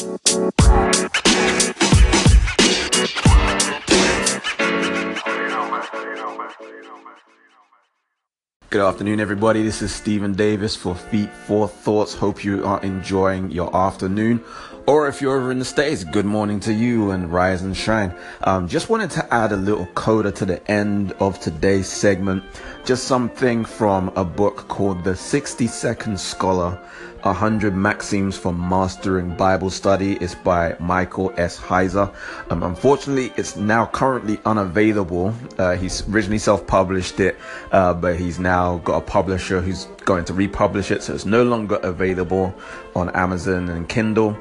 Good afternoon, everybody. This is Stephen Davis for Feet for Thoughts. Hope you are enjoying your afternoon. Or if you're over in the States, good morning to you and rise and shine. Um, just wanted to add a little coda to the end of today's segment. Just something from a book called The 60 Second Scholar 100 Maxims for Mastering Bible Study is by Michael S. Heiser. Um, unfortunately, it's now currently unavailable. Uh, he's originally self published it, uh, but he's now got a publisher who's going to republish it, so it's no longer available on Amazon and Kindle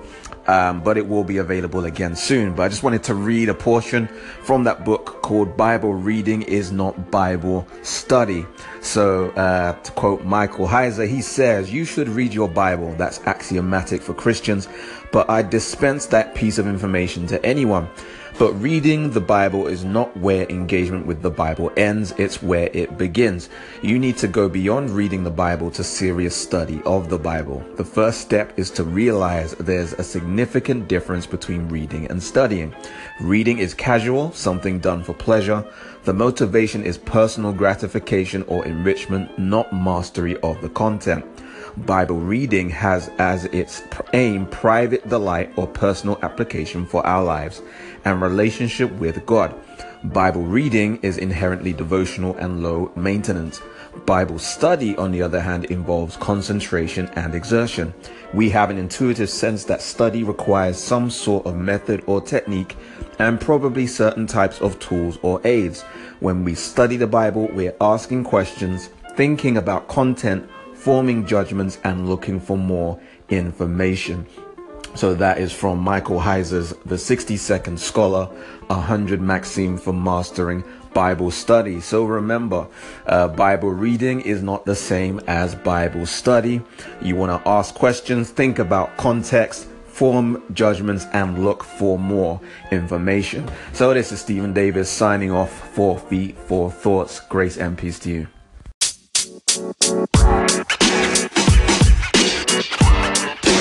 um, but it will be available again soon. But I just wanted to read a portion from that book called Bible Reading is Not Bible Study. So, uh, to quote Michael Heiser, he says, You should read your Bible. That's axiomatic for Christians, but I dispense that piece of information to anyone. But reading the Bible is not where engagement with the Bible ends, it's where it begins. You need to go beyond reading the Bible to serious study of the Bible. The first step is to realize there's a significant difference between reading and studying. Reading is casual, something done for pleasure. The motivation is personal gratification or enrichment, not mastery of the content. Bible reading has as its aim private delight or personal application for our lives and relationship with God. Bible reading is inherently devotional and low maintenance. Bible study, on the other hand, involves concentration and exertion. We have an intuitive sense that study requires some sort of method or technique and probably certain types of tools or aids. When we study the Bible, we're asking questions, thinking about content, forming judgments, and looking for more information. So that is from Michael Heiser's The 60 Second Scholar, 100 Maxim for Mastering Bible Study. So remember, uh, Bible reading is not the same as Bible study. You want to ask questions, think about context, form judgments, and look for more information. So this is Stephen Davis signing off for Feet for Thoughts. Grace and peace to you. Thank you.